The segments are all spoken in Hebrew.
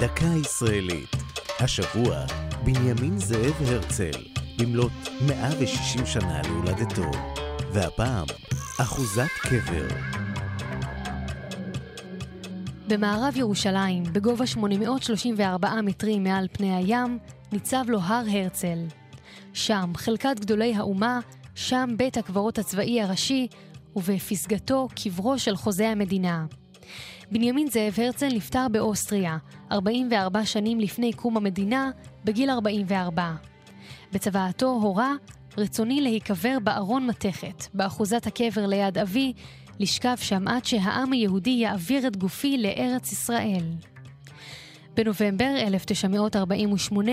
דקה ישראלית. השבוע, בנימין זאב הרצל, במלאת 160 שנה להולדתו. והפעם, אחוזת קבר. במערב ירושלים, בגובה 834 מטרים מעל פני הים, ניצב לו הר הרצל. שם חלקת גדולי האומה, שם בית הקברות הצבאי הראשי, ובפסגתו קברו של חוזה המדינה. בנימין זאב הרצל נפטר באוסטריה, 44 שנים לפני קום המדינה, בגיל 44. בצוואתו הורה, רצוני להיקבר בארון מתכת, באחוזת הקבר ליד אבי, לשכב שם עד שהעם היהודי יעביר את גופי לארץ ישראל. בנובמבר 1948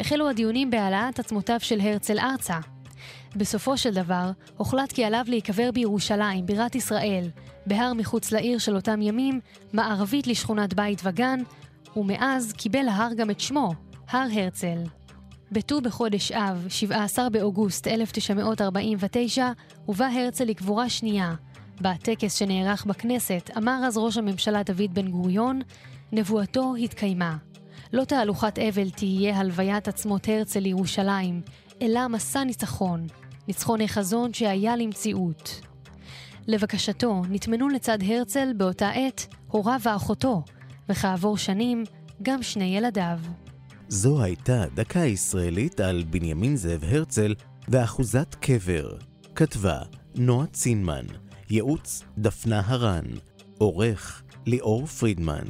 החלו הדיונים בהעלאת עצמותיו של הרצל ארצה. בסופו של דבר, הוחלט כי עליו להיקבר בירושלים, בירת ישראל, בהר מחוץ לעיר של אותם ימים, מערבית לשכונת בית וגן, ומאז קיבל ההר גם את שמו, הר הרצל. בט"ו בחודש אב, 17 באוגוסט 1949, הובא הרצל לקבורה שנייה. בטקס שנערך בכנסת, אמר אז ראש הממשלה דוד בן גוריון, נבואתו התקיימה. לא תהלוכת אבל תהיה הלוויית עצמות הרצל לירושלים, אלא מסע ניצחון, ניצחון החזון שהיה למציאות. לבקשתו נטמנו לצד הרצל באותה עת הוריו ואחותו, וכעבור שנים גם שני ילדיו. זו הייתה דקה ישראלית על בנימין זאב הרצל ואחוזת קבר. כתבה נועה צינמן, ייעוץ דפנה הרן, עורך ליאור פרידמן.